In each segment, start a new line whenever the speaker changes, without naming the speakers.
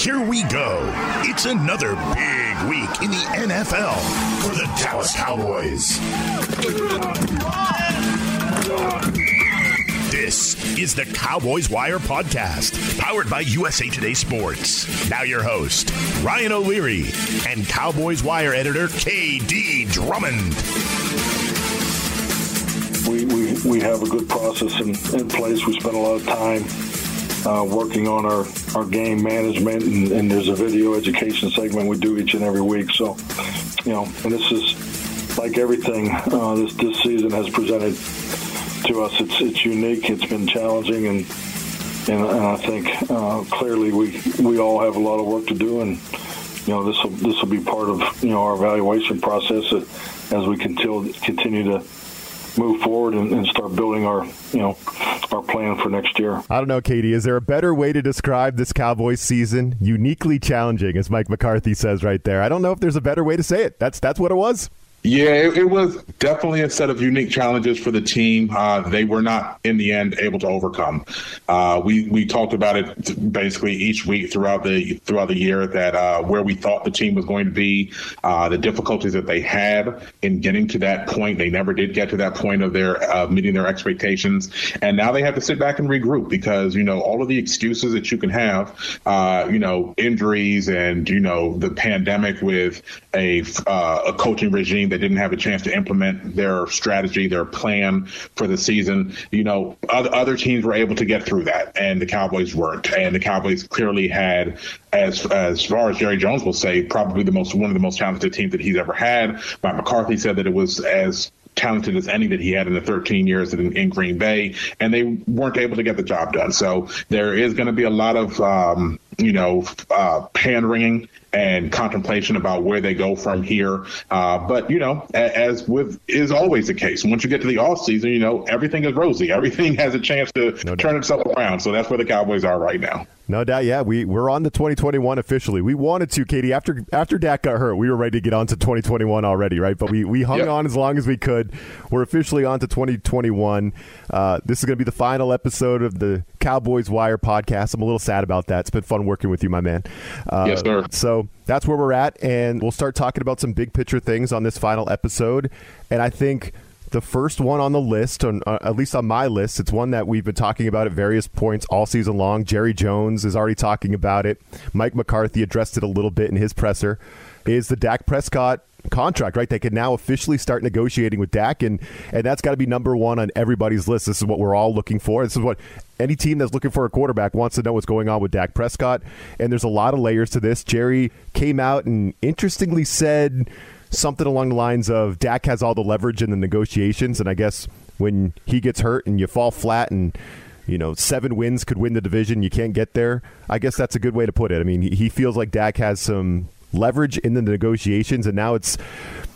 Here we go. It's another big week in the NFL for the Dallas Cowboys. This is the Cowboys Wire podcast, powered by USA Today Sports. Now, your host, Ryan O'Leary, and Cowboys Wire editor, KD Drummond.
We, we, we have a good process in, in place. We spend a lot of time uh, working on our, our game management, and, and, there's a video education segment we do each and every week. So, you know, and this is like everything uh, this this season has presented to us. It's it's unique. It's been challenging, and and, and I think uh, clearly we we all have a lot of work to do, and you know this will this will be part of you know our evaluation process as we continue continue to move forward and, and, start building our you know our plan for next year.
I don't know, KD. Is there a better way to describe this Cowboys season? Uniquely challenging, as Mike McCarthy says right there. I don't know if there's a better way to say it. That's that's what it was.
Yeah, it, it, was definitely a set of unique challenges for the team. Uh, they were not, in the end, able to overcome. Uh, we we talked about it basically each week throughout the throughout the year that uh, where we thought the team was going to be, uh, the difficulties that they had in getting to that point. They never did get to that point of their uh, meeting their expectations, and now they have to sit back and regroup because you know all of the excuses that you can have, uh, you know, injuries and you know the pandemic with a a coaching regime they didn't have a chance to implement their strategy, their plan for the season. You know, other, other teams were able to get through that, and the Cowboys weren't. And the Cowboys clearly had, as as far as Jerry Jones will say, probably the most one of the most talented teams that he's ever had. Mike McCarthy said that it was as talented as any that he had in the 13 years in, in, Green Bay, and they weren't able to get the job done. So there is going to be a lot of, um, you know, uh, hand wringing and contemplation about where they go from here. Uh, but you know, as with is always the case, once you get to the off season, you know everything is rosy. Everything has a chance to no turn itself around. So that's where the Cowboys are right now.
No doubt, yeah. We we're on the 2021 officially. We wanted to, KD. After after Dak got hurt, we were ready to get on to 2021 already, right? But we we hung yep. on as long as we could. We're officially on to 2021. Uh, this is going to be the final episode of the Cowboys Wire podcast. I'm a little sad about that. It's been fun working with you, my man.
Uh, yes, sir.
So that's where we're at, and we'll start talking about some big picture things on this final episode. And I think the first one on the list, on, uh, at least on my list, it's one that we've been talking about at various points all season long. Jerry Jones is already talking about it. Mike McCarthy addressed it a little bit in his presser. Is the Dak Prescott contract, right? They can now officially start negotiating with Dak, and and that's got to be number one on everybody's list. This is what we're all looking for. This is what any team that's looking for a quarterback wants to know what's going on with Dak Prescott. And there's a lot of layers to this. Jerry came out and interestingly said something along the lines of Dak has all the leverage in the negotiations, and I guess when he gets hurt and you fall flat and you know seven wins could win the division, you can't get there. I guess that's a good way to put it. I mean, he feels like Dak has some leverage in the negotiations, and now it's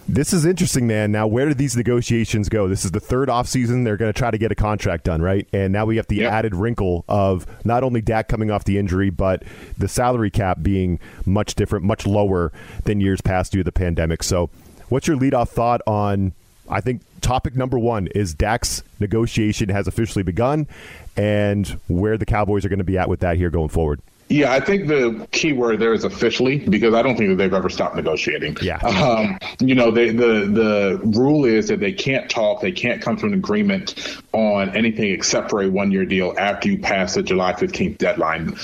this is interesting, man. Now, where do these negotiations go? This is the third offseason. They're going to try to get a contract done, right? And now we have the yep. added wrinkle of not only Dak coming off the injury, but the salary cap being much different, much lower than years past due to the pandemic. So, what's your leadoff thought on? I think topic number one is Dak's negotiation has officially begun, and where the Cowboys are going to be at with that here going forward.
Yeah, I think the key word there is officially because I don't think that they've ever stopped negotiating.
Yeah.
Um, you know, they, the the rule is that they can't talk, they can't come to an agreement on anything except for a one year deal after you pass the July 15th deadline.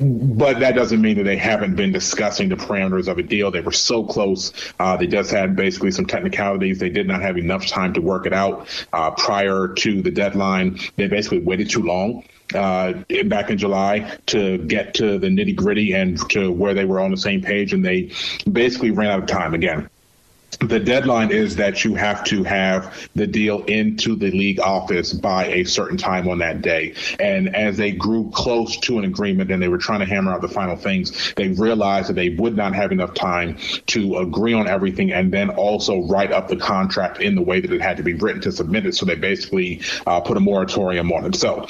But that doesn't mean that they haven't been discussing the parameters of a deal. They were so close. Uh, they just had basically some technicalities. They did not have enough time to work it out uh, prior to the deadline. They basically waited too long uh, back in July to get to the nitty gritty and to where they were on the same page, and they basically ran out of time again. the deadline is that you have to have the deal into the league office by a certain time on that day. And as they grew close to an agreement and they were trying to hammer out the final things, they realized that they would not have enough time to agree on everything and then also write up the contract in the way that it had to be written to submit it. So they basically uh, put a moratorium on it. So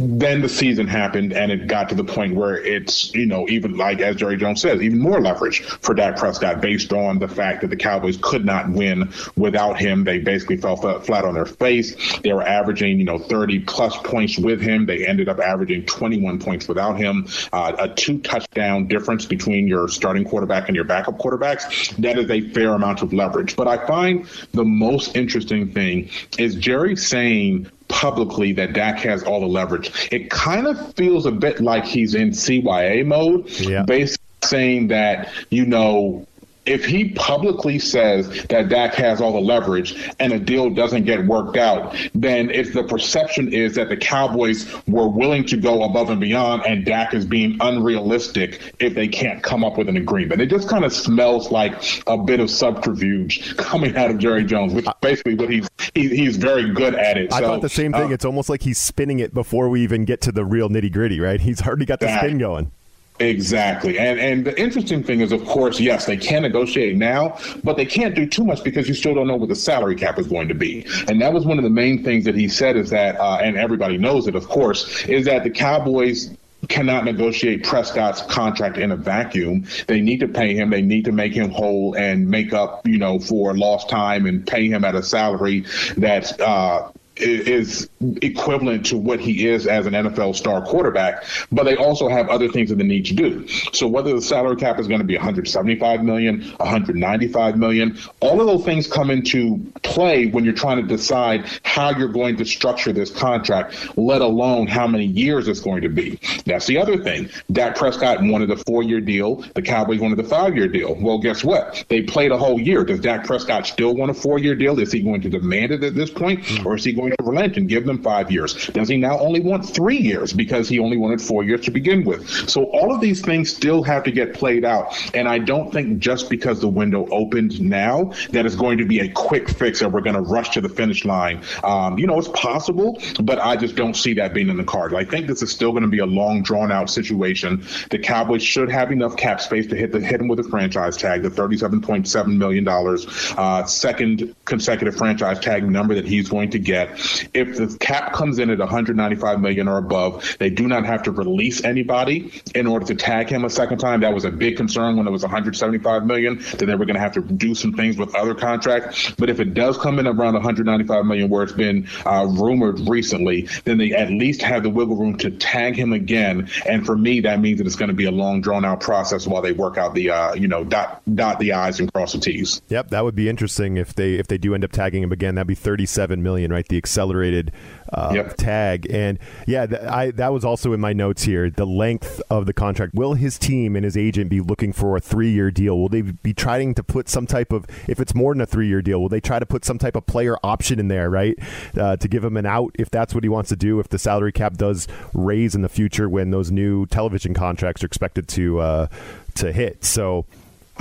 then the season happened and it got to the point where it's, you know, even like as Jerry Jones says, even more leverage for Dak Prescott based on the fact that the Cowboys could not win without him. They basically fell flat on their face. They were averaging, you know, 30 plus points with him. They ended up averaging 21 points without him. Uh, a two touchdown difference between your starting quarterback and your backup quarterbacks. That is a fair amount of leverage. But I find the most interesting thing is Jerry saying publicly that Dak has all the leverage. It kind of feels a bit like he's in CYA mode, yeah. basically saying that, you know, if he publicly says that Dak has all the leverage and a deal doesn't get worked out, then if the perception is that the Cowboys were willing to go above and beyond and Dak is being unrealistic if they can't come up with an agreement. It just kind of smells like a bit of subterfuge coming out of Jerry Jones, which is basically what he's he, he's very good at it.
I so, thought the same thing. Uh, it's almost like he's spinning it before we even get to the real nitty gritty, right? He's already got the that, spin going.
Exactly. And and the interesting thing is of course, yes, they can negotiate now, but they can't do too much because you still don't know what the salary cap is going to be. And that was one of the main things that he said is that uh, and everybody knows it of course, is that the Cowboys cannot negotiate Prescott's contract in a vacuum. They need to pay him. They need to make him whole and make up, you know, for lost time and pay him at a salary that's uh, is equivalent to what he is as an NFL star quarterback, but they also have other things that they need to do. So whether the salary cap is going to be 175 million, 195 million, all of those things come into play when you're trying to decide how you're going to structure this contract, let alone how many years it's going to be. That's the other thing. Dak Prescott wanted a four-year deal. The Cowboys wanted a five-year deal. Well, guess what? They played a whole year. Does Dak Prescott still want a four-year deal? Is he going to demand it at this point, or is he going to relent and give them five years? Does he now only want three years because he only wanted four years to begin with? So all of these things still have to get played out. And I don't think just because the window opened now that it's going to be a quick fix and we're going to rush to the finish line. Um, you know, it's possible, but I just don't see that being in the cards. I think this is still going to be a long, drawn out situation. The Cowboys should have enough cap space to hit the hit him with a franchise tag, the thirty-seven point seven million dollars, uh, second consecutive franchise tag number that he's going to get. If the cap comes in at 195 million or above, they do not have to release anybody in order to tag him a second time. That was a big concern when it was 175 million that they were going to have to do some things with other contracts. But if it does come in around 195 million, where it's been uh, rumored recently, then they at least have the wiggle room to tag him again. And for me, that means that it's going to be a long, drawn out process while they work out the uh, you know dot dot the i's and cross the t's.
Yep, that would be interesting if they if they do end up tagging him again. That'd be 37 million, right? The accelerated uh, yep. tag. And yeah, th- I, that was also in my notes here. The length of the contract. Will his team and his agent be looking for a three year deal? Will they be trying to put some type of, if it's more than a three year deal, will they try to put some type of player option in there, right? Uh, to give him an out if that's what he wants to do, if the salary cap does raise in the future when those new television contracts are expected to, uh, to hit. So,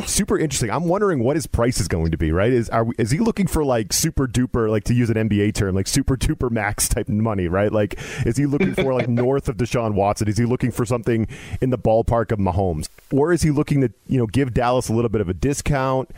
super interesting. I'm wondering what his price is going to be. Right? Is are we, is he looking for like super duper, like to use an NBA term, like super duper max type money? Right? Like, is he looking for like north of Deshaun Watson? Is he looking for something in the ballpark of Mahomes, or is he looking to you know give Dallas a little bit of a discount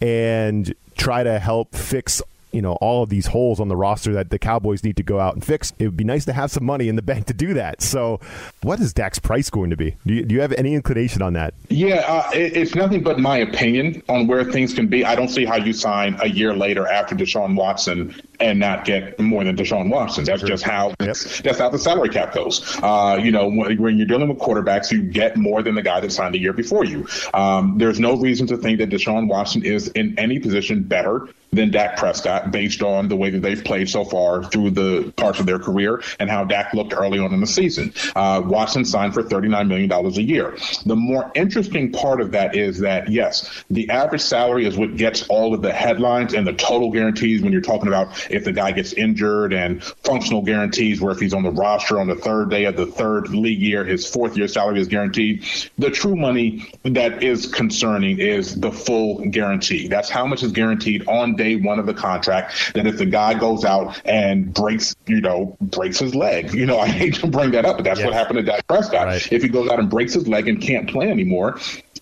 and try to help fix you know all of these holes on the roster that the Cowboys need to go out and fix. It would be nice to have some money in the bank to do that. So, what is Dak's price going to be? Do you, do you have any inclination on that?
Yeah, uh, it, it's nothing but my opinion on where things can be. I don't see how you sign a year later after Deshaun Watson and not get more than Deshaun Watson. That's just how yep. that's how the salary cap goes. Uh, you know, when, when, you're dealing with quarterbacks, you get more than the guy that signed a year before you. Um, there's no reason to think that Deshaun Watson is in any position better than Dak Prescott based on the way that they've played so far through the parts of their career and how Dak looked early on in the season. Uh, Watson signed for $39 million a year. The more interesting part of that is that, yes, the average salary is what gets all of the headlines and the total guarantees when you're talking about if the guy gets injured and functional guarantees, where if he's on the roster on the third day of the third league year, his fourth year salary is guaranteed. The true money that is concerning is the full guarantee. That's how much is guaranteed on day one of the contract. That if the guy goes out and breaks, you know, breaks his leg, you know, I hate to bring that up, but that's what happened to Dak Prescott. Right. If he goes out and breaks his leg and can't play anymore,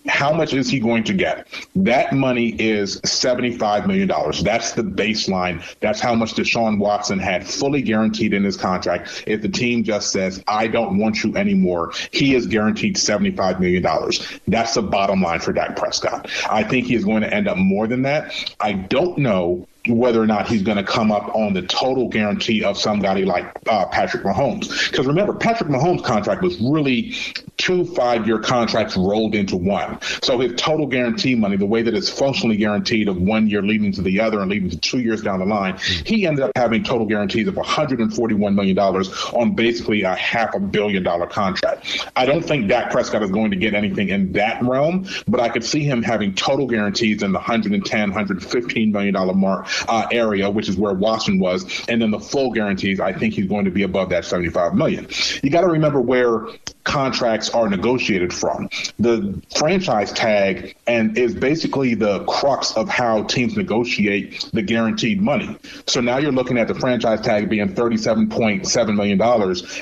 how much is he going to get? That money is $75 million. That's the baseline. That's how much Deshaun Watson had fully guaranteed in his contract. If the team just says, I don't want you anymore, he is guaranteed $75 million. That's the bottom line for Dak Prescott. I think he is going to end up more than that. I don't know whether or not he's going to come up on the total guarantee of somebody like uh, Patrick Mahomes. Because remember, Patrick Mahomes' contract was really two five year contracts rolled into one. So his total guarantee money, the way that it's functionally guaranteed of one year leading to the other and leading to two years down the line, he ended up having total guarantees of $141 million on basically a half a billion dollar contract. I don't think Dak Prescott is going to get anything in that realm, but I could see him having total guarantees in the 110, 115 million dollar mark uh, area, which is where Watson was, and then the full guarantees. I think he's going to be above that 75 million. You got to remember where contracts are negotiated from. The franchise tag and is basically the crux of how teams negotiate the guaranteed money. So now you're looking at the franchise tag being $37.7 million.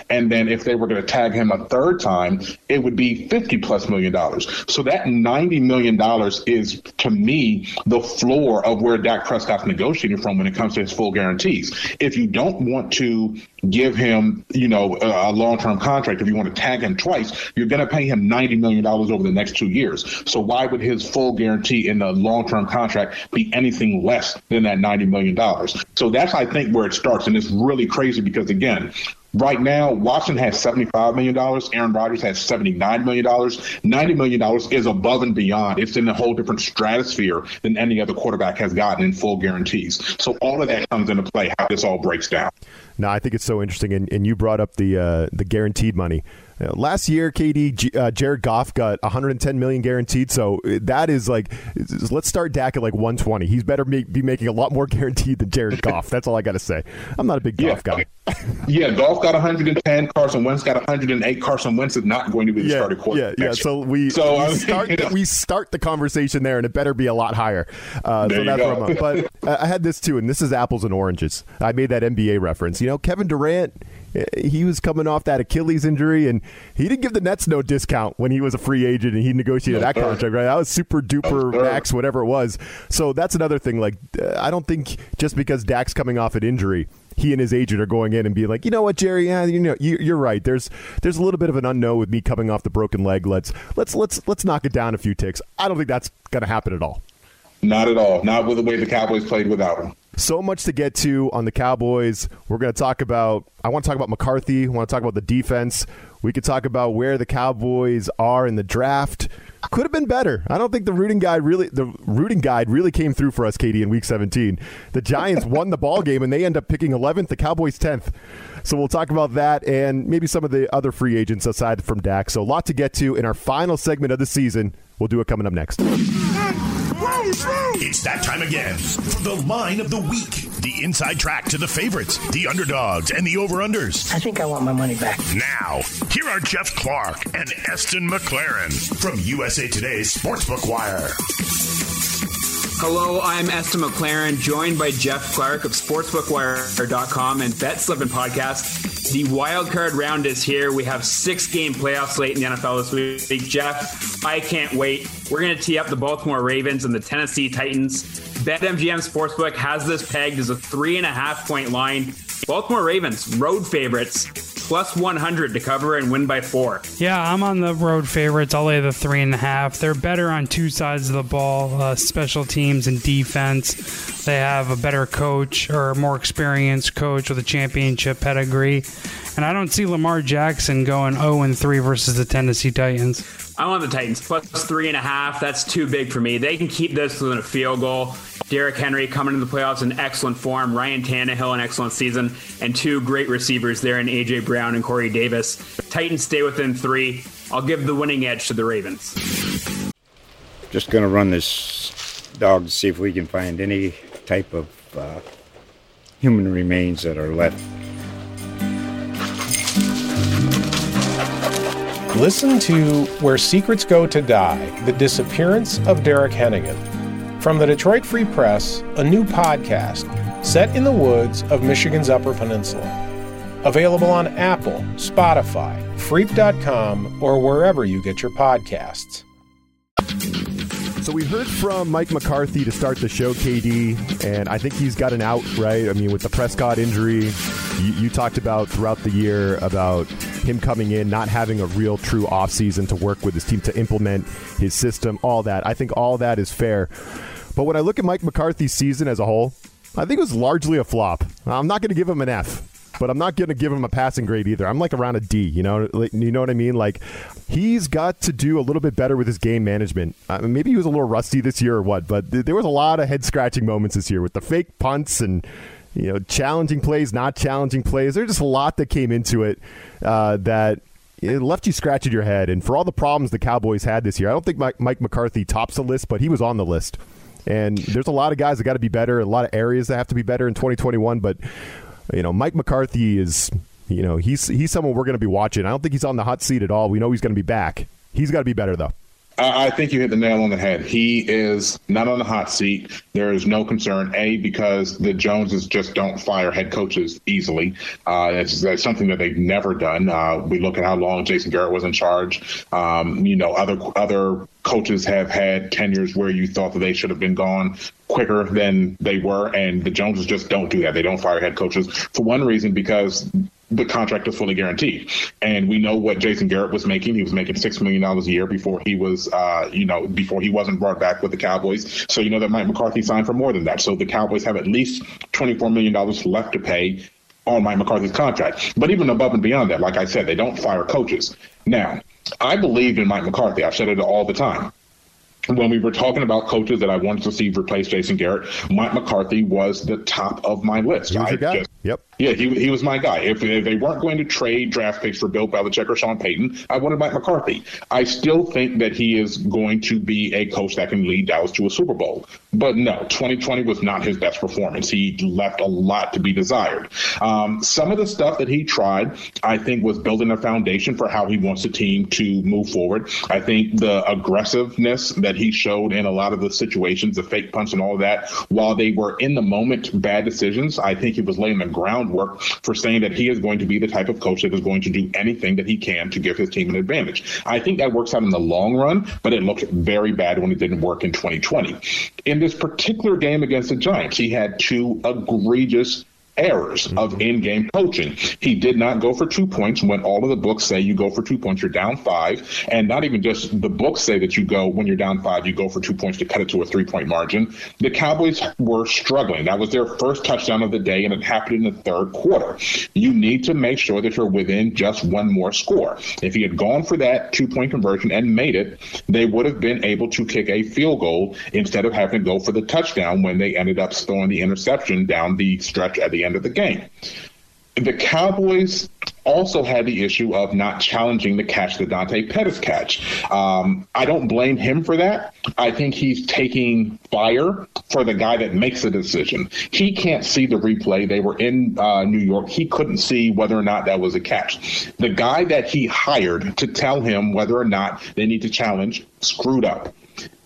And then if they were going to tag him a third time, it would be 50 plus million dollars. So that $90 million is, to me, the floor of where Dak Prescott's negotiating from when it comes to his full guarantees. If you don't want to give him, you know, a long-term contract, if you want to tag him twice, you're going to pay him $90 million over the next two years. So why would his full guarantee in the long-term contract be anything less than that $90 million? So that's, I think, where it starts. And it's really crazy because, again, Right now, Watson has $75 million. Aaron Rodgers has $79 million. $90 million is above and beyond. It's in a whole different stratosphere than any other quarterback has gotten in full guarantees. So all of that comes into play, how this all breaks down.
No, I think it's so interesting. And, and you brought up the, uh, the guaranteed money. Uh, last year, KD, G, uh, Jared Goff got 110 million guaranteed. So uh, that is like, let's start Dak at like 120. He's better make, be making a lot more guaranteed than Jared Goff. That's all I got to say. I'm not a big Goff guy.
yeah, Goff got 110. Carson Wentz got 108. Carson Wentz is not going to be the
yeah,
starting quarterback.
Yeah, yeah. So we so we, start, you know. we start the conversation there, and it better be a lot higher. Uh, so that's go. But I had this too, and this is apples and oranges. I made that NBA reference. You know, Kevin Durant he was coming off that Achilles injury, and he didn't give the Nets no discount when he was a free agent and he negotiated that contract. Right, that was super duper max, whatever it was. So that's another thing. Like, uh, I don't think just because Dak's coming off an injury he and his agent are going in and being like, you know what, Jerry, yeah, you know, you, are right. There's there's a little bit of an unknown with me coming off the broken leg. Let's let's let's let's knock it down a few ticks. I don't think that's going to happen at all.
Not at all. Not with the way the Cowboys played without him.
So much to get to on the Cowboys. We're going to talk about, I want to talk about McCarthy. I want to talk about the defense. We could talk about where the Cowboys are in the draft. Could have been better. I don't think the rooting guide really the rooting guide really came through for us, KD, in week 17. The Giants won the ball game and they end up picking 11th, the Cowboys 10th. So we'll talk about that and maybe some of the other free agents aside from Dak. So a lot to get to in our final segment of the season. We'll do it coming up next.
It's that time again for the line of the week. The inside track to the favorites, the underdogs, and the over-unders.
I think I want my money back.
Now, here are Jeff Clark and Eston McLaren from USA Today's Sportsbook Wire.
Hello, I'm Eston McLaren, joined by Jeff Clark of SportsbookWire.com and BetSlippin Podcast. The wild card round is here. We have six game playoffs late in the NFL this week. Jeff, I can't wait. We're going to tee up the Baltimore Ravens and the Tennessee Titans. BetMGM Sportsbook has this pegged as a three and a half point line. Baltimore Ravens, road favorites plus 100 to cover and win by four.
Yeah, I'm on the road favorites. I'll lay the three and a half. They're better on two sides of the ball, uh, special teams and defense. They have a better coach or more experienced coach with a championship pedigree. And I don't see Lamar Jackson going 0 and 3 versus the Tennessee Titans.
I want the Titans plus three and a half. That's too big for me. They can keep this within a field goal. Derrick Henry coming into the playoffs in excellent form. Ryan Tannehill an excellent season, and two great receivers there in AJ Brown and Corey Davis. Titans stay within three. I'll give the winning edge to the Ravens.
Just going to run this dog to see if we can find any type of uh, human remains that are left.
Listen to Where Secrets Go to Die The Disappearance of Derek Hennigan. From the Detroit Free Press, a new podcast set in the woods of Michigan's Upper Peninsula. Available on Apple, Spotify, Freep.com, or wherever you get your podcasts.
So we heard from Mike McCarthy to start the show, KD, and I think he's got an out, right? I mean, with the Prescott injury, you, you talked about throughout the year about him coming in, not having a real true offseason to work with his team to implement his system, all that. I think all that is fair. But when I look at Mike McCarthy's season as a whole, I think it was largely a flop. I'm not going to give him an F but I'm not going to give him a passing grade either. I'm like around a D. You know, you know what I mean? Like he's got to do a little bit better with his game management. Maybe he was a little rusty this year or what, but th- there was a lot of head scratching moments this year with the fake punts and you know challenging plays, not challenging plays. There's just a lot that came into it uh, that it left you scratching your head. And for all the problems the Cowboys had this year, I don't think Mike, Mike McCarthy tops the list, but he was on the list. And there's a lot of guys that got to be better, a lot of areas that have to be better in 2021. But you know, Mike McCarthy is, you know, he's he's someone we're going to be watching. I don't think he's on the hot seat at all. We know he's going to be back. He's got to be better though.
I think you hit the nail on the head. He is not on the hot seat. There is no concern. A because the Joneses just don't fire head coaches easily. Uh, that's something that they've never done. Uh, we look at how long Jason Garrett was in charge. Um, you know, other other coaches have had tenures where you thought that they should have been gone quicker than they were, and the Joneses just don't do that. They don't fire head coaches for one reason because the contract is fully guaranteed. And we know what Jason Garrett was making. He was making $6 million a year before he was, uh, you know, before he wasn't brought back with the Cowboys. So you know that Mike McCarthy signed for more than that. So the Cowboys have at least $24 million left to pay on Mike McCarthy's contract. But even above and beyond that, like I said, they don't fire coaches. Now, I believed in Mike McCarthy. I've said it all the time when we were talking about coaches that I wanted to see replace Jason Garrett, Mike McCarthy was the top of my list.
Was. Just, yep.
Yeah, he, he was my guy. If, if, they weren't going to trade draft picks for Bill Belichick or Sean Payton, I wanted Mike McCarthy. I still think that he is going to be a coach that can lead Dallas to a Super Bowl. But no, 2020 was not his best performance. He left a lot to be desired. Um, some of the stuff that he tried, I think, was building a foundation for how he wants the team to move forward. I think the aggressiveness that he showed in a lot of the situations, the fake punch and all that, while they were in the moment bad decisions, I think he was laying the groundwork for saying that he is going to be the type of coach that is going to do anything that he can to give his team an advantage. I think that works out in the long run, but it looked very bad when it didn't work in 2020. In this particular game against the Giants, he had two egregious errors of mm-hmm. in-game coaching. He did not go for two points when all of the books say you go for two points, you're down five, and not even just the books say that you go when you're down five, you go for two points to cut it to a three-point margin. The Cowboys were struggling. That was their first touchdown of the day, and it happened in the third quarter. You need to make sure that you're within just one more score. If he had gone for that two-point conversion and made it, they would have been able to kick a field goal instead of having to go for the touchdown when they ended up throwing the interception down the stretch at the end of the game. The Cowboys also had the issue of not challenging the catch, the Dante Pettis catch. Um, I don't blame him for that. I think he's taking fire for the guy that makes the decision. He can't see the replay. They were in uh, New York. He couldn't see whether or not that was a catch. The guy that he hired to tell him whether or not they need to challenge screwed up.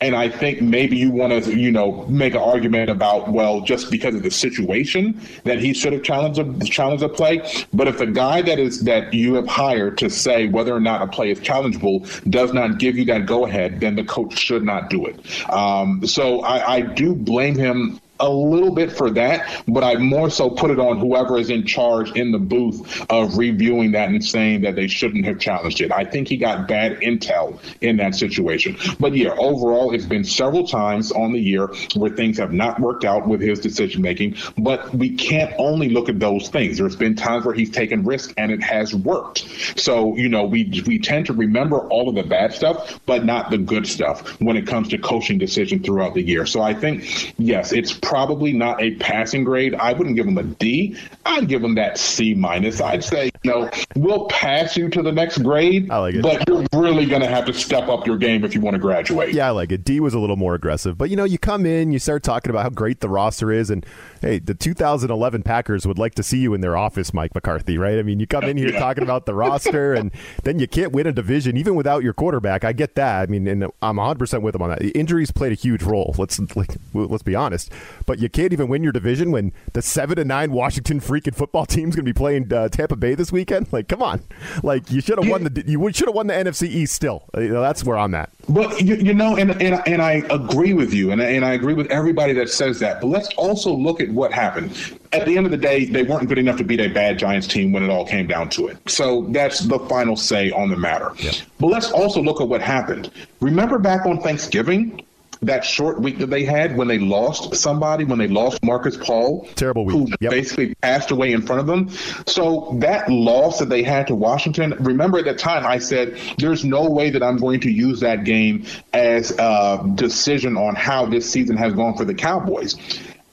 And I think maybe you want to, you know, make an argument about, well, just because of the situation that he should have challenged a, challenged a play. But if the guy that is that you have hired to say whether or not a play is challengeable does not give you that go ahead, then the coach should not do it. Um, so I, I do blame him a little bit for that, but I more so put it on whoever is in charge in the booth of reviewing that and saying that they shouldn't have challenged it. I think he got bad intel in that situation. But yeah, overall, it's been several times on the year where things have not worked out with his decision making, but we can't only look at those things. There's been times where he's taken risk and it has worked. So, you know, we we tend to remember all of the bad stuff, but not the good stuff when it comes to coaching decision throughout the year. So I think yes, it's probably not a passing grade. I wouldn't give him a D. I'd give him that C minus. I'd say, you know, we'll pass you to the next grade,
I like it.
but you're really going to have to step up your game if you want to graduate.
Yeah, I like it. D was a little more aggressive, but you know, you come in, you start talking about how great the roster is, and hey, the 2011 Packers would like to see you in their office, Mike McCarthy, right? I mean, you come in here talking about the roster, and then you can't win a division even without your quarterback. I get that. I mean, and I'm 100 percent with him on that. Injuries played a huge role. Let's like, let's be honest, but you can't even win your division when the seven and nine Washington freaking football team's going to be playing uh, Tampa Bay this weekend. Like, come on, like you should have won the you should have won the NFC East. Still, you know, that's where I'm at.
But you, you know, and, and and I agree with you, and and I agree with everybody that says that. But let's also look at what happened. At the end of the day, they weren't good enough to beat a bad Giants team when it all came down to it. So that's the final say on the matter. But let's also look at what happened. Remember back on Thanksgiving, that short week that they had when they lost somebody, when they lost Markus Paul,
Terrible week.
who
Yep.
basically passed away in front of them. So that loss that they had to Washington, remember at that time I said, there's no way that I'm going to use that game as a decision on how this season has gone for the Cowboys.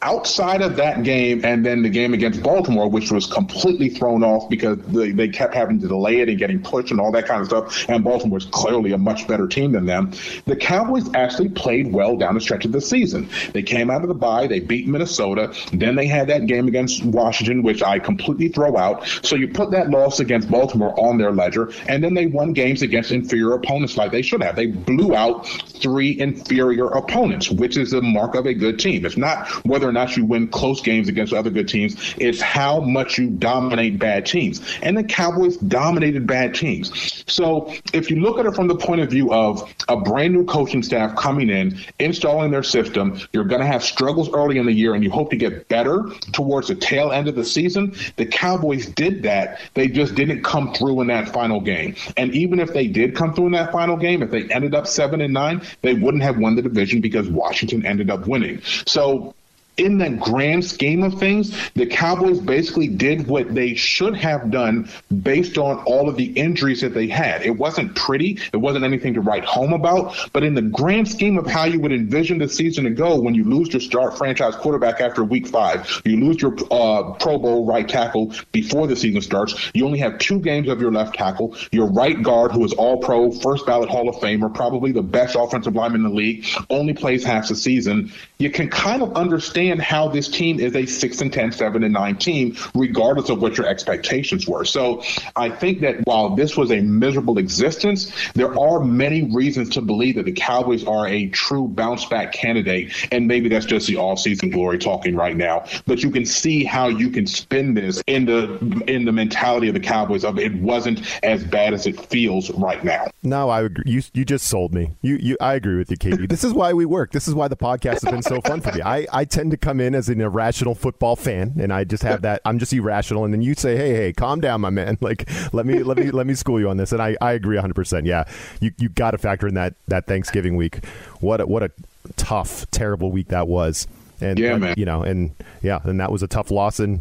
Outside of that game and then the game against Baltimore, which was completely thrown off because they, they kept having to delay it and getting pushed and all that kind of stuff, and Baltimore Baltimore's clearly a much better team than them, the Cowboys actually played well down the stretch of the season. They came out of the bye, they beat Minnesota, then they had that game against Washington, which I completely throw out. So you put that loss against Baltimore on their ledger, and then they won games against inferior opponents like they should have. They blew out three inferior opponents, which is the mark of a good team. It's not whether or not you win close games against other good teams, it's how much you dominate bad teams. And the Cowboys dominated bad teams. So if you look at it from the point of view of a brand new coaching staff coming in, installing their system, you're going to have struggles early in the year and you hope to get better towards the tail end of the season. The Cowboys did that. They just didn't come through in that final game. And even if they did come through in that final game, if they ended up seven and nine, they wouldn't have won the division because Washington ended up winning. So in the grand scheme of things, the Cowboys basically did what they should have done based on all of the injuries that they had. It wasn't pretty, it wasn't anything to write home about, but in the grand scheme of how you would envision the season to go when you lose your start franchise quarterback after week five, you lose your uh, Pro Bowl right tackle before the season starts, you only have two games of your left tackle, your right guard, who is all pro, first ballot Hall of Famer, probably the best offensive lineman in the league, only plays half the season. You can kind of understand how this team is a 6 and 10, 7 and 9 team, regardless of what your expectations were. So I think that while this was a miserable existence, there are many reasons to believe that the Cowboys are a true bounce back candidate. And maybe that's just the all season glory talking right now. But you can see how you can spin this in the in the mentality of the Cowboys of it wasn't as bad as it feels right now.
No, I agree. You you just sold me. You you I agree with you, KD. this is why we work. This is why the podcast has been so fun for me. I, I tend to come in as an irrational football fan, and I just have that. I'm just irrational, and then you say, "Hey, hey, calm down, my man. Like, let me let me let me school you on this." And I, I agree 100. percent Yeah, you you got to factor in that that Thanksgiving week. What a, what a tough, terrible week that was. And
Yeah, man.
you know, and yeah, and that was a tough loss, and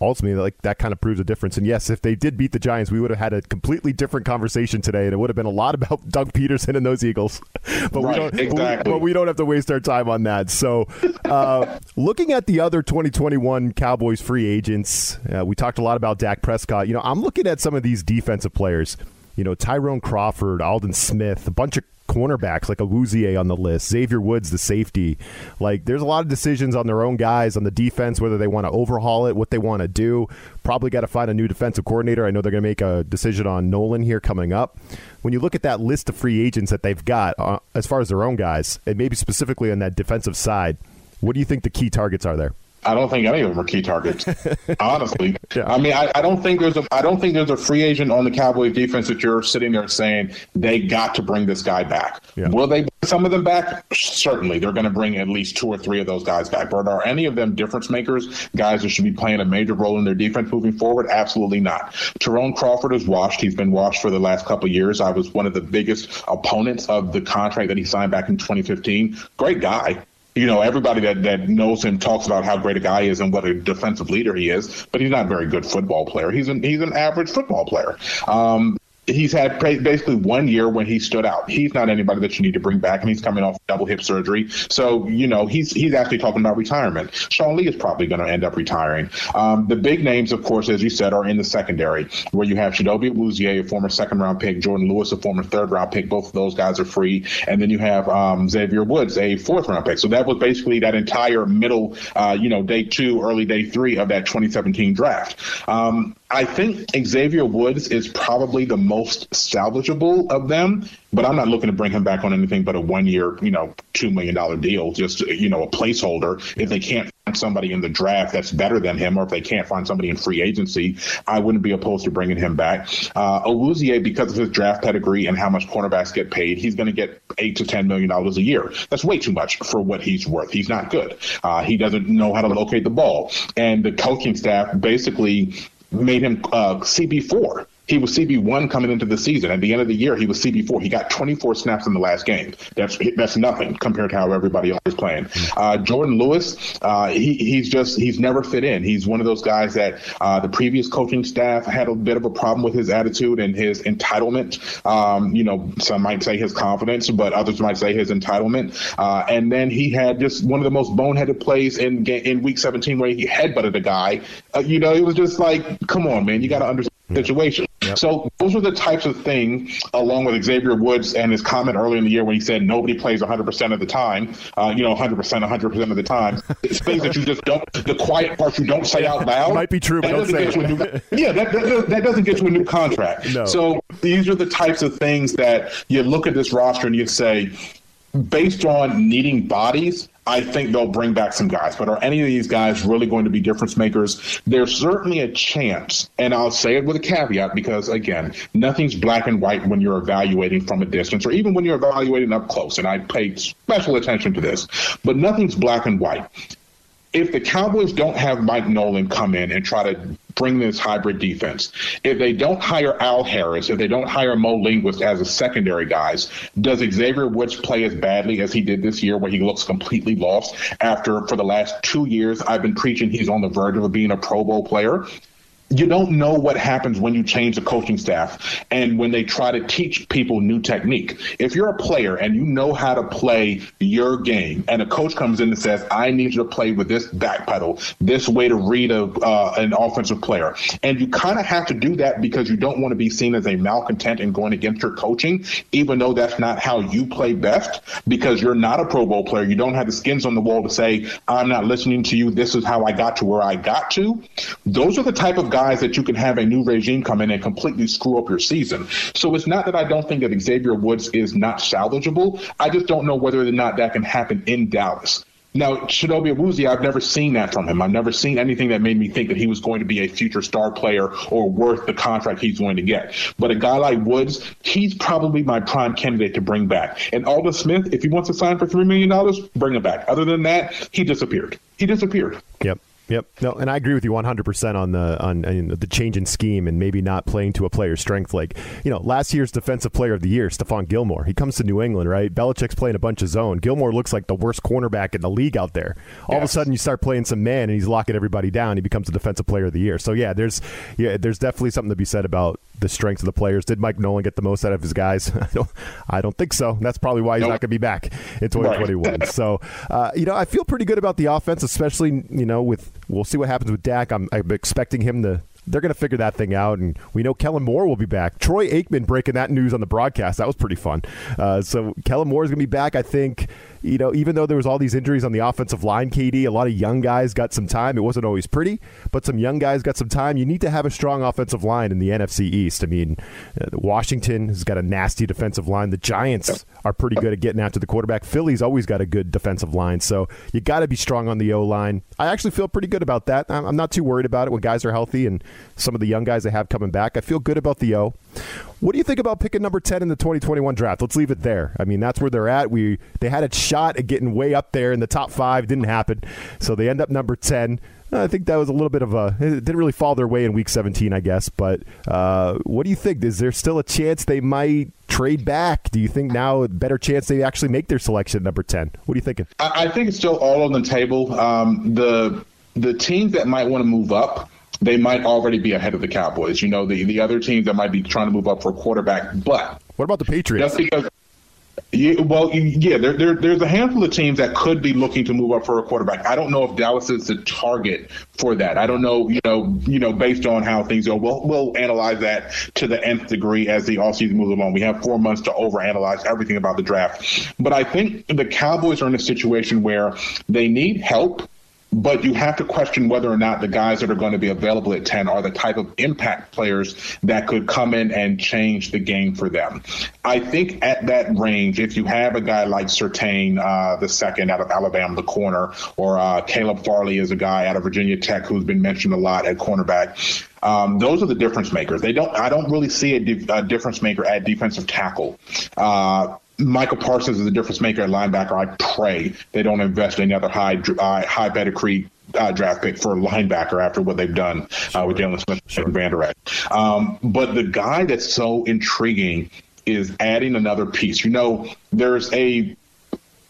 ultimately, like that kind of proves a difference. And yes, if they did beat the Giants, we would have had a completely different conversation today, and it would have been a lot about Doug Pederson and those Eagles. but we don't, but we-
exactly.
but we don't have to waste our time on that. So, uh, looking at the other 2021 Cowboys free agents, uh, we talked a lot about Dak Prescott. You know, I'm looking at some of these defensive players. You know, Tyrone Crawford, Aldon Smith, a bunch of cornerbacks like Awuzie on the list, Xavier Woods, the safety. Like, there's a lot of decisions on their own guys on the defense, whether they want to overhaul it, what they want to do. Probably got to find a new defensive coordinator. I know they're going to make a decision on Nolan here coming up. When you look at that list of free agents that they've got, uh, as far as their own guys, and maybe specifically on that defensive side, what do you think the key targets are there?
I don't think any of them are key targets. honestly, I mean, I, I don't think there's a I don't think there's a free agent on the Cowboys defense that you're sitting there saying they got to bring this guy back.
Yeah.
Will they bring some of them back? Certainly, they're going to bring at least two or three of those guys back. But are any of them difference makers, guys that should be playing a major role in their defense moving forward? Absolutely not. Tyrone Crawford is washed. He's been washed for the last couple years. I was one of the biggest opponents of the contract that he signed back in 2015. Great guy you know, everybody that, that knows him talks about how great a guy he is and what a defensive leader he is, but he's not a very good football player. He's an he's an average football player. Um, he's had basically one year when he stood out. He's not anybody that you need to bring back, and he's coming off double hip surgery. So you know he's he's actually talking about retirement. Sean Lee is probably going to end up retiring. Um, the big names, of course, as you said, are in the secondary, where you have Chidobe Awuzie, a former second round pick, Jourdan Lewis, a former third round pick. Both of those guys are free, and then you have um, Xavier Woods, a fourth round pick. So that was basically that entire middle, uh, you know, day two, early day three of that 2017 draft. Um, I think Xavier Woods is probably the most salvageable of them, but I'm not looking to bring him back on anything but a one year, you know, $2 million deal, just, you know, a placeholder. If they can't find somebody in the draft that's better than him, or if they can't find somebody in free agency, I wouldn't be opposed to bringing him back. Uh, because of his draft pedigree and how much cornerbacks get paid, he's going to get eight to $10 million a year. That's way too much for what he's worth. He's not good. Uh, he doesn't know how to locate the ball. And the coaching staff basically made him uh, CB4. He was CB1 coming into the season. At the end of the year, he was CB4. He got 24 snaps in the last game. That's that's nothing compared to how everybody else is playing. Uh, Jourdan Lewis, uh, he, he's just he's never fit in. He's one of those guys that uh, the previous coaching staff had a bit of a problem with his attitude and his entitlement. Um, you know, some might say his confidence, but others might say his entitlement. Uh, and then he had just one of the most boneheaded plays in in Week 17 where he headbutted a guy. Uh, you know, it was just like, come on, man, you got to understand the situation. Yep. So those are the types of things, along with Xavier Woods and his comment earlier in the year when he said nobody plays 100% of the time, uh, you know, 100%, 100% of the time. It's things that you just don't, the quiet parts you don't say out loud.
Might be true, but don't say
it. New, yeah, that, that, that, doesn't get you a new contract. No. So these are the types of things that you look at this roster and you say, based on needing bodies, I think they'll bring back some guys. But are any of these guys really going to be difference makers? There's certainly a chance, and I'll say it with a caveat because, again, nothing's black and white when you're evaluating from a distance or even when you're evaluating up close. And I pay special attention to this, but nothing's black and white if the Cowboys don't have Mike Nolan come in and try to bring this hybrid defense, if they don't hire Al Harris, if they don't hire Mo Linguist as a secondary guys, does Xavier Woods play as badly as he did this year where he looks completely lost after for the last two years I've been preaching he's on the verge of being a Pro Bowl player? You don't know what happens when you change the coaching staff and when they try to teach people new technique. If you're a player and you know how to play your game, and a coach comes in and says, "I need you to play with this back pedal, this way to read a uh, an offensive player," and you kind of have to do that because you don't want to be seen as a malcontent and going against your coaching, even though that's not how you play best. Because you're not a Pro Bowl player, you don't have the skins on the wall to say, "I'm not listening to you. This is how I got to where I got to." Those are the type of guys guys that you can have a new regime come in and completely screw up your season. So it's not that I don't think that Xavier Woods is not salvageable. I just don't know whether or not that can happen in Dallas. Now, Chidobe Awuzie, I've never seen that from him. I've never seen anything that made me think that he was going to be a future star player or worth the contract he's going to get. But a guy like Woods, he's probably my prime candidate to bring back. And Aldon Smith, if he wants to sign for $3 million, bring him back. Other than that, he disappeared. He disappeared.
Yep. Yep. No, and I agree with you 100% on the on, on, the change in scheme and maybe not playing to a player's strength. Like, you know, last year's defensive player of the year, Stephon Gilmore. He comes to New England, right? Belichick's playing a bunch of zone. Gilmore looks like the worst cornerback in the league out there. All yes. of a sudden, you start playing some man, and he's locking everybody down. He becomes the defensive player of the year. So yeah, there's yeah, there's definitely something to be said about the strength of the players. Did Mike Nolan get the most out of his guys? I don't, I don't think so. That's probably why he's nope. not going to be back in 2021. Right. so, uh, you know, I feel pretty good about the offense, especially you know with we'll see what happens with Dak. I'm, I'm expecting him to they're going to figure that thing out. And we know Kellen Moore will be back. Troy Aikman breaking that news on the broadcast. That was pretty fun. Uh, so Kellen Moore is going to be back. I think you know, even though there was all these injuries on the offensive line, KD, a lot of young guys got some time. It wasn't always pretty, but some young guys got some time. You need to have a strong offensive line in the NFC East. I mean, uh, Washington has got a nasty defensive line. The Giants are pretty good at getting after the quarterback. Philly's always got a good defensive line, so you got to be strong on the O line. I actually feel pretty good about that. I'm not too worried about it when guys are healthy and some of the young guys they have coming back. I feel good about the O. What do you think about picking number 10 in the 2021 draft? Let's leave it there. I mean, that's where they're at. We They had a shot at getting way up there in the top five. Didn't happen. So they end up number 10. I think that was a little bit of a. It didn't really fall their way in week 17, I guess. But uh, what do you think? Is there still a chance they might trade back? Do you think now a better chance they actually make their selection number 10? What are you thinking?
I, I think it's still all on the table. Um, the the teams that might want to move up they might already be ahead of the Cowboys. You know, the the other teams that might be trying to move up for a quarterback. But
what about the Patriots?
Just because. Yeah, well, yeah, there, there, there's a handful of teams that could be looking to move up for a quarterback. I don't know if Dallas is the target for that. I don't know, you know, you know, based on how things go. We'll, we'll analyze that to the nth degree as the offseason moves along. We have four months to overanalyze everything about the draft. But I think the Cowboys are in a situation where they need help but you have to question whether or not the guys that are going to be available at 10 are the type of impact players that could come in and change the game for them. I think at that range, if you have a guy like Surtain, uh, the second out of Alabama, the corner, or uh, Caleb Farley is a guy out of Virginia Tech who's been mentioned a lot at cornerback. Um, those are the difference makers. They don't. I don't really see a, di- a difference maker at defensive tackle. Uh, Micah Parsons is a difference maker at linebacker. I pray they don't invest in another high uh, high pedigree uh, draft pick for a linebacker after what they've done uh, with Jaylon Smith sure. and Vander Esch. Um, but the guy that's so intriguing is adding another piece. You know, there's a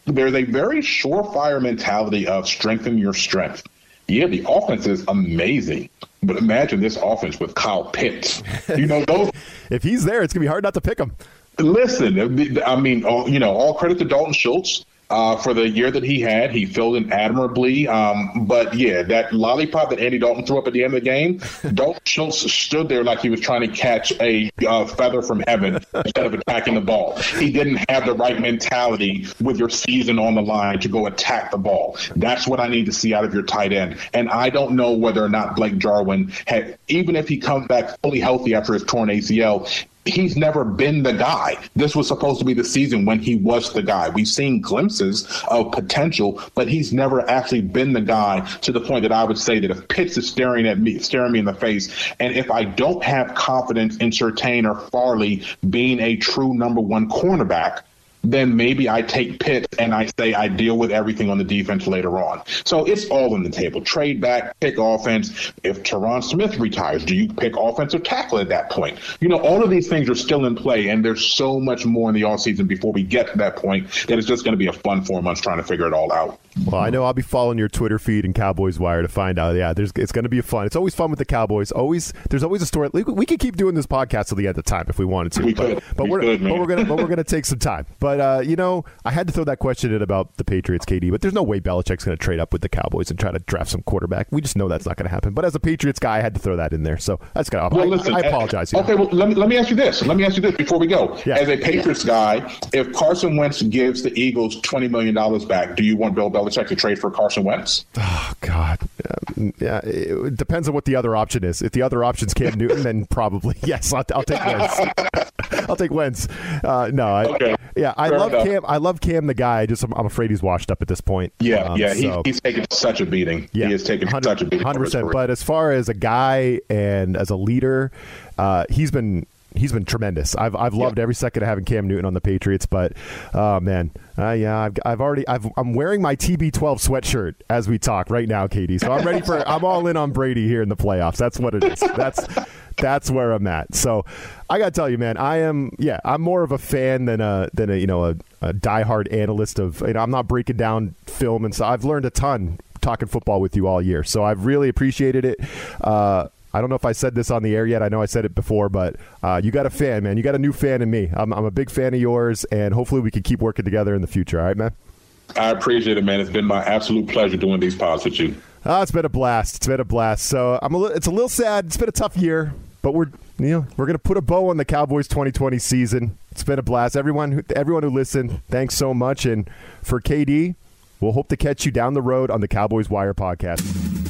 there's a very surefire mentality of strengthen your strength. Yeah, the offense is amazing, but imagine this offense with Kyle Pitts. You know, those.
if he's there, it's gonna be hard not to pick him.
Listen, I mean, you know, all credit to Dalton Schultz uh, for the year that he had. He filled in admirably. Um, but yeah, that lollipop that Andy Dalton threw up at the end of the game, Dalton Schultz stood there like he was trying to catch a uh, feather from heaven instead of attacking the ball. He didn't have the right mentality with your season on the line to go attack the ball. That's what I need to see out of your tight end. And I don't know whether or not Blake Jarwin had, even if he comes back fully healthy after his torn ACL, he's never been the guy. This was supposed to be the season when he was the guy. We've seen glimpses of potential, but he's never actually been the guy to the point that I would say that if Pitts is staring at me, staring me in the face, and if I don't have confidence in Surtain or Farley being a true number one cornerback, then maybe I take Pitt and I say I deal with everything on the defense later on. So it's all in the table. Trade back, pick offense. If Tyron Smith retires, do you pick offensive tackle at that point? You know, all of these things are still in play, and there's so much more in the offseason before we get to that point that it's just going to be a fun four months trying to figure it all out.
Well, I know I'll be following your Twitter feed and Cowboys Wire to find out. Yeah, there's it's going to be fun. It's always fun with the Cowboys. Always, there's always a story. We, could keep doing this podcast till the end of time if we wanted to.
We
but,
could.
but
we
we're
could,
but we're gonna but we're gonna take some time. But uh, you know, I had to throw that question in about the Patriots, KD. But there's no way Belichick's going to trade up with the Cowboys and try to draft some quarterback. We just know that's not going to happen. But as a Patriots guy, I had to throw that in there. So that's got. Well, I, listen, I, I apologize.
Okay, well, let me let me ask you this. Let me ask you this before we go. Yeah. As a Patriots guy, if Carson Wentz gives the Eagles twenty million dollars back, do you want Bill Belichick to trade for? Carson Wentz?
Oh God, yeah. It depends on what the other option is. If the other option's Cam Newton, then probably yes. I'll, I'll take Wentz. I'll take Wentz. Uh, no, I,
okay.
yeah, I Fair love enough. Cam. I love Cam, the guy. Just I'm, I'm, afraid he's washed up at this point.
Yeah, um, yeah. So, he's taken such a beating. Yeah, he has taken such a beating.
Hundred percent. But as far as a guy and as a leader, uh, he's been he's been tremendous. I've I've loved every second of having Cam Newton on the Patriots, but oh man, uh, yeah, I've, I've already I've, I'm wearing my TB12 sweatshirt as we talk right now, KD. So I'm ready for I'm all in on Brady here in the playoffs. That's what it is. That's that's where I'm at. So I gotta tell you, man, I am yeah, I'm more of a fan than a than a you know a, a diehard analyst of. You know, I'm not breaking down film and so I've learned a ton talking football with you all year. So I've really appreciated it. Uh, I don't know if I said this on the air yet. I know I said it before, but uh, you got a fan, man. You got a new fan in me. I'm, I'm a big fan of yours, and hopefully we can keep working together in the future. All right, man?
I appreciate it, man. It's been my absolute pleasure doing these pods with you.
Oh, it's been a blast. It's been a blast. So I'm a li- it's a little sad. It's been a tough year, but we're you know we're gonna put a bow on the Cowboys 2020 season. It's been a blast. Everyone who, everyone who listened, thanks so much. And for KD, we'll hope to catch you down the road on the Cowboys Wire podcast.